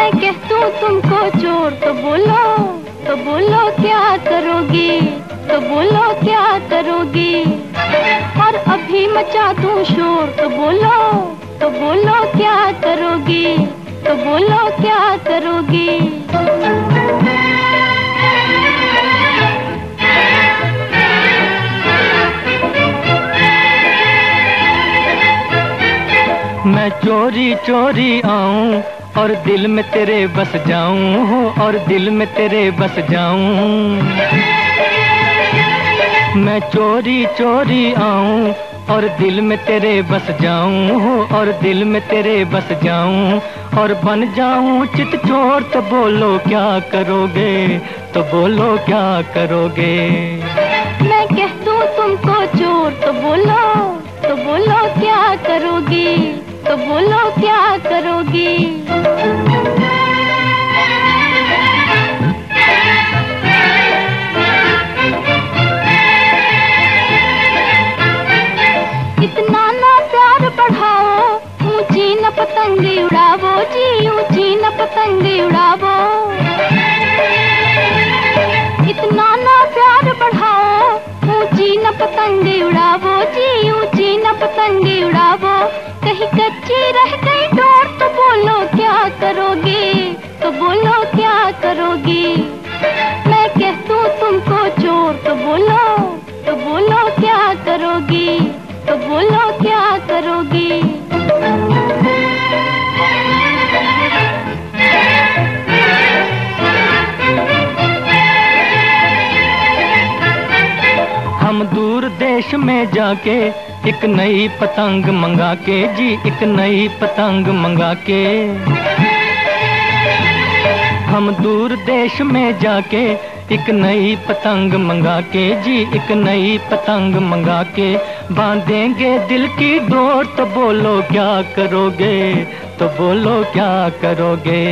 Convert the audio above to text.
दूँ तुमको चोर तो बोलो तो बोलो क्या करोगी तो बोलो क्या करोगी। और अभी मचा दूँ शोर तो बोलो तो बोलो क्या करोगी तो बोलो क्या करोगी। मैं चोरी चोरी आऊँ और दिल में तेरे बस जाऊँ हो और दिल में तेरे बस जाऊँ। मैं चोरी चोरी आऊँ, और दिल में तेरे बस जाऊँ हो और दिल में तेरे बस जाऊँ। और बन जाऊँ चित चोर तो बोलो क्या करोगे तो बोलो क्या करोगे। मैं तो बोलो क्या करोगी? इतना ना प्यार बढ़ाओ ऊँची न पतंगी उड़ावो, जी ऊँची न पतंगी उड़ावो। इतना ना प्यार बढ़ाओ ऊँची न पतंगी उड़ावो, जी ऊँची न पतंगी उड़ावो। कहीं कच्ची रह गई डोर तो बोलो क्या करोगे? तो बोलो क्या करोगी? मैं कह दूँ तुमको चोर तो बोलो तो बोलो क्या करोगी? तो बोलो क्या करोगी? हम दूर देश में जाके एक नई पतंग मंगा के, जी, एक नई पतंग मंगा के। हम दूर देश में जाके एक नई पतंग मंगा के, जी, एक नई पतंग मंगा के। बांधेंगे दिल की डोर तो बोलो क्या करोगे तो बोलो क्या करोगे।